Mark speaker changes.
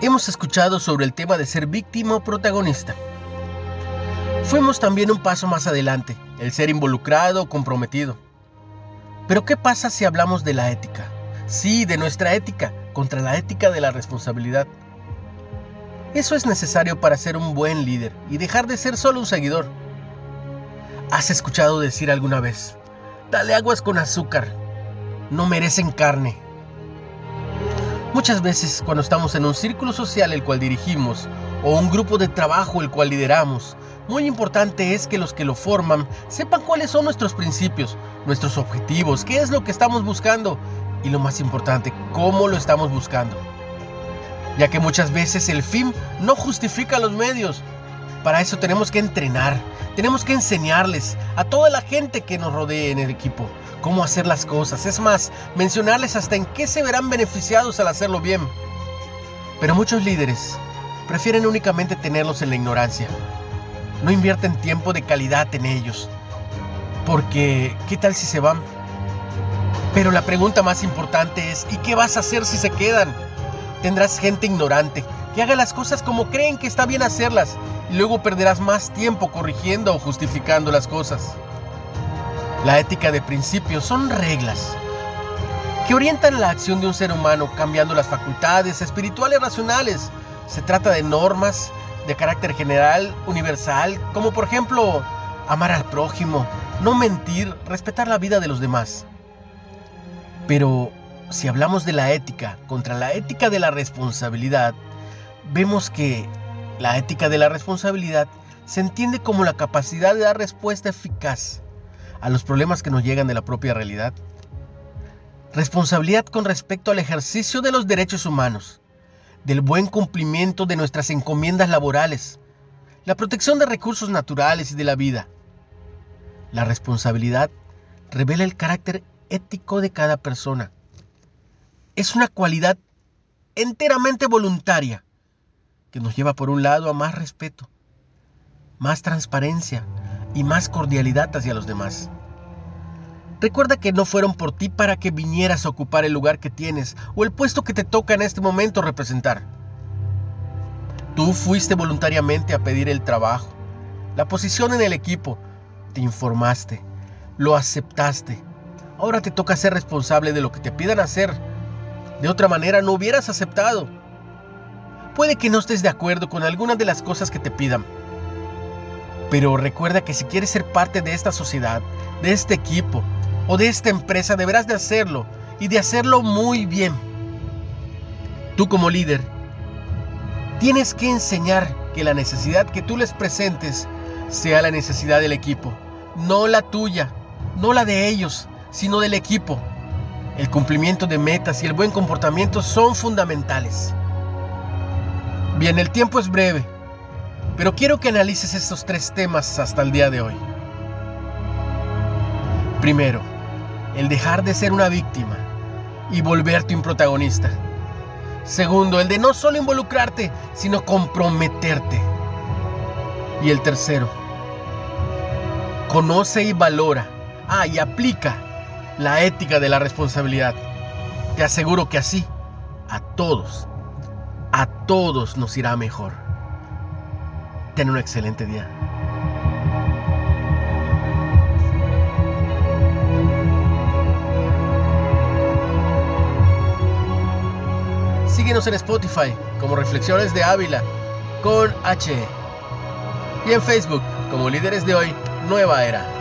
Speaker 1: Hemos escuchado sobre el tema de ser víctima o protagonista. Fuimos también un paso más adelante, el ser involucrado o comprometido. Pero ¿qué pasa si hablamos de la ética? Sí, de nuestra ética contra la ética de la responsabilidad. Eso es necesario para ser un buen líder y dejar de ser solo un seguidor. ¿Has escuchado decir alguna vez, dale aguas con azúcar, no merecen carne? Muchas veces cuando estamos en un círculo social el cual dirigimos o un grupo de trabajo el cual lideramos, muy importante es que los que lo forman sepan cuáles son nuestros principios, nuestros objetivos, qué es lo que estamos buscando y lo más importante, cómo lo estamos buscando. Ya que muchas veces el fin no justifica los medios. Para eso tenemos que entrenar, tenemos que enseñarles a toda la gente que nos rodee en el equipo cómo hacer las cosas. Es más, mencionarles hasta en qué se verán beneficiados al hacerlo bien. Pero muchos líderes prefieren únicamente tenerlos en la ignorancia. No invierten tiempo de calidad en ellos. Porque, ¿qué tal si se van? Pero la pregunta más importante es, ¿y qué vas a hacer si se quedan? Tendrás gente ignorante que haga las cosas como creen que está bien hacerlas y luego perderás más tiempo corrigiendo o justificando las cosas. La ética de principios son reglas que orientan la acción de un ser humano cambiando las facultades espirituales racionales. Se trata de normas de carácter general, universal, como por ejemplo amar al prójimo, no mentir, respetar la vida de los demás. Pero si hablamos de la ética contra la ética de la responsabilidad, vemos que la ética de la responsabilidad se entiende como la capacidad de dar respuesta eficaz a los problemas que nos llegan de la propia realidad. Responsabilidad con respecto al ejercicio de los derechos humanos, del buen cumplimiento de nuestras encomiendas laborales, la protección de recursos naturales y de la vida. La responsabilidad revela el carácter ético de cada persona. Es una cualidad enteramente voluntaria que nos lleva por un lado a más respeto, más transparencia, y más cordialidad hacia los demás. Recuerda que no fueron por ti para que vinieras a ocupar el lugar que tienes o el puesto que te toca en este momento representar. Tú fuiste voluntariamente a pedir el trabajo, la posición en el equipo, te informaste, lo aceptaste. Ahora te toca ser responsable de lo que te pidan hacer. De otra manera no hubieras aceptado. Puede que no estés de acuerdo con algunas de las cosas que te pidan, pero recuerda que si quieres ser parte de esta sociedad, de este equipo o de esta empresa, deberás de hacerlo y de hacerlo muy bien. Tú como líder, tienes que enseñar que la necesidad que tú les presentes sea la necesidad del equipo, no la tuya, no la de ellos, sino del equipo. El cumplimiento de metas y el buen comportamiento son fundamentales. Bien, el tiempo es breve pero quiero que analices estos tres temas hasta el día de hoy. Primero, el dejar de ser una víctima y volverte un protagonista. Segundo, el de no solo involucrarte, sino comprometerte. Y el tercero, conoce y valora, ah, y aplica la ética de la responsabilidad. Te aseguro que así, a todos, a todos nos irá mejor. Ten un excelente día. Síguenos en Spotify como Reflexiones de Ávila con H. Y en Facebook como Líderes de Hoy Nueva Era.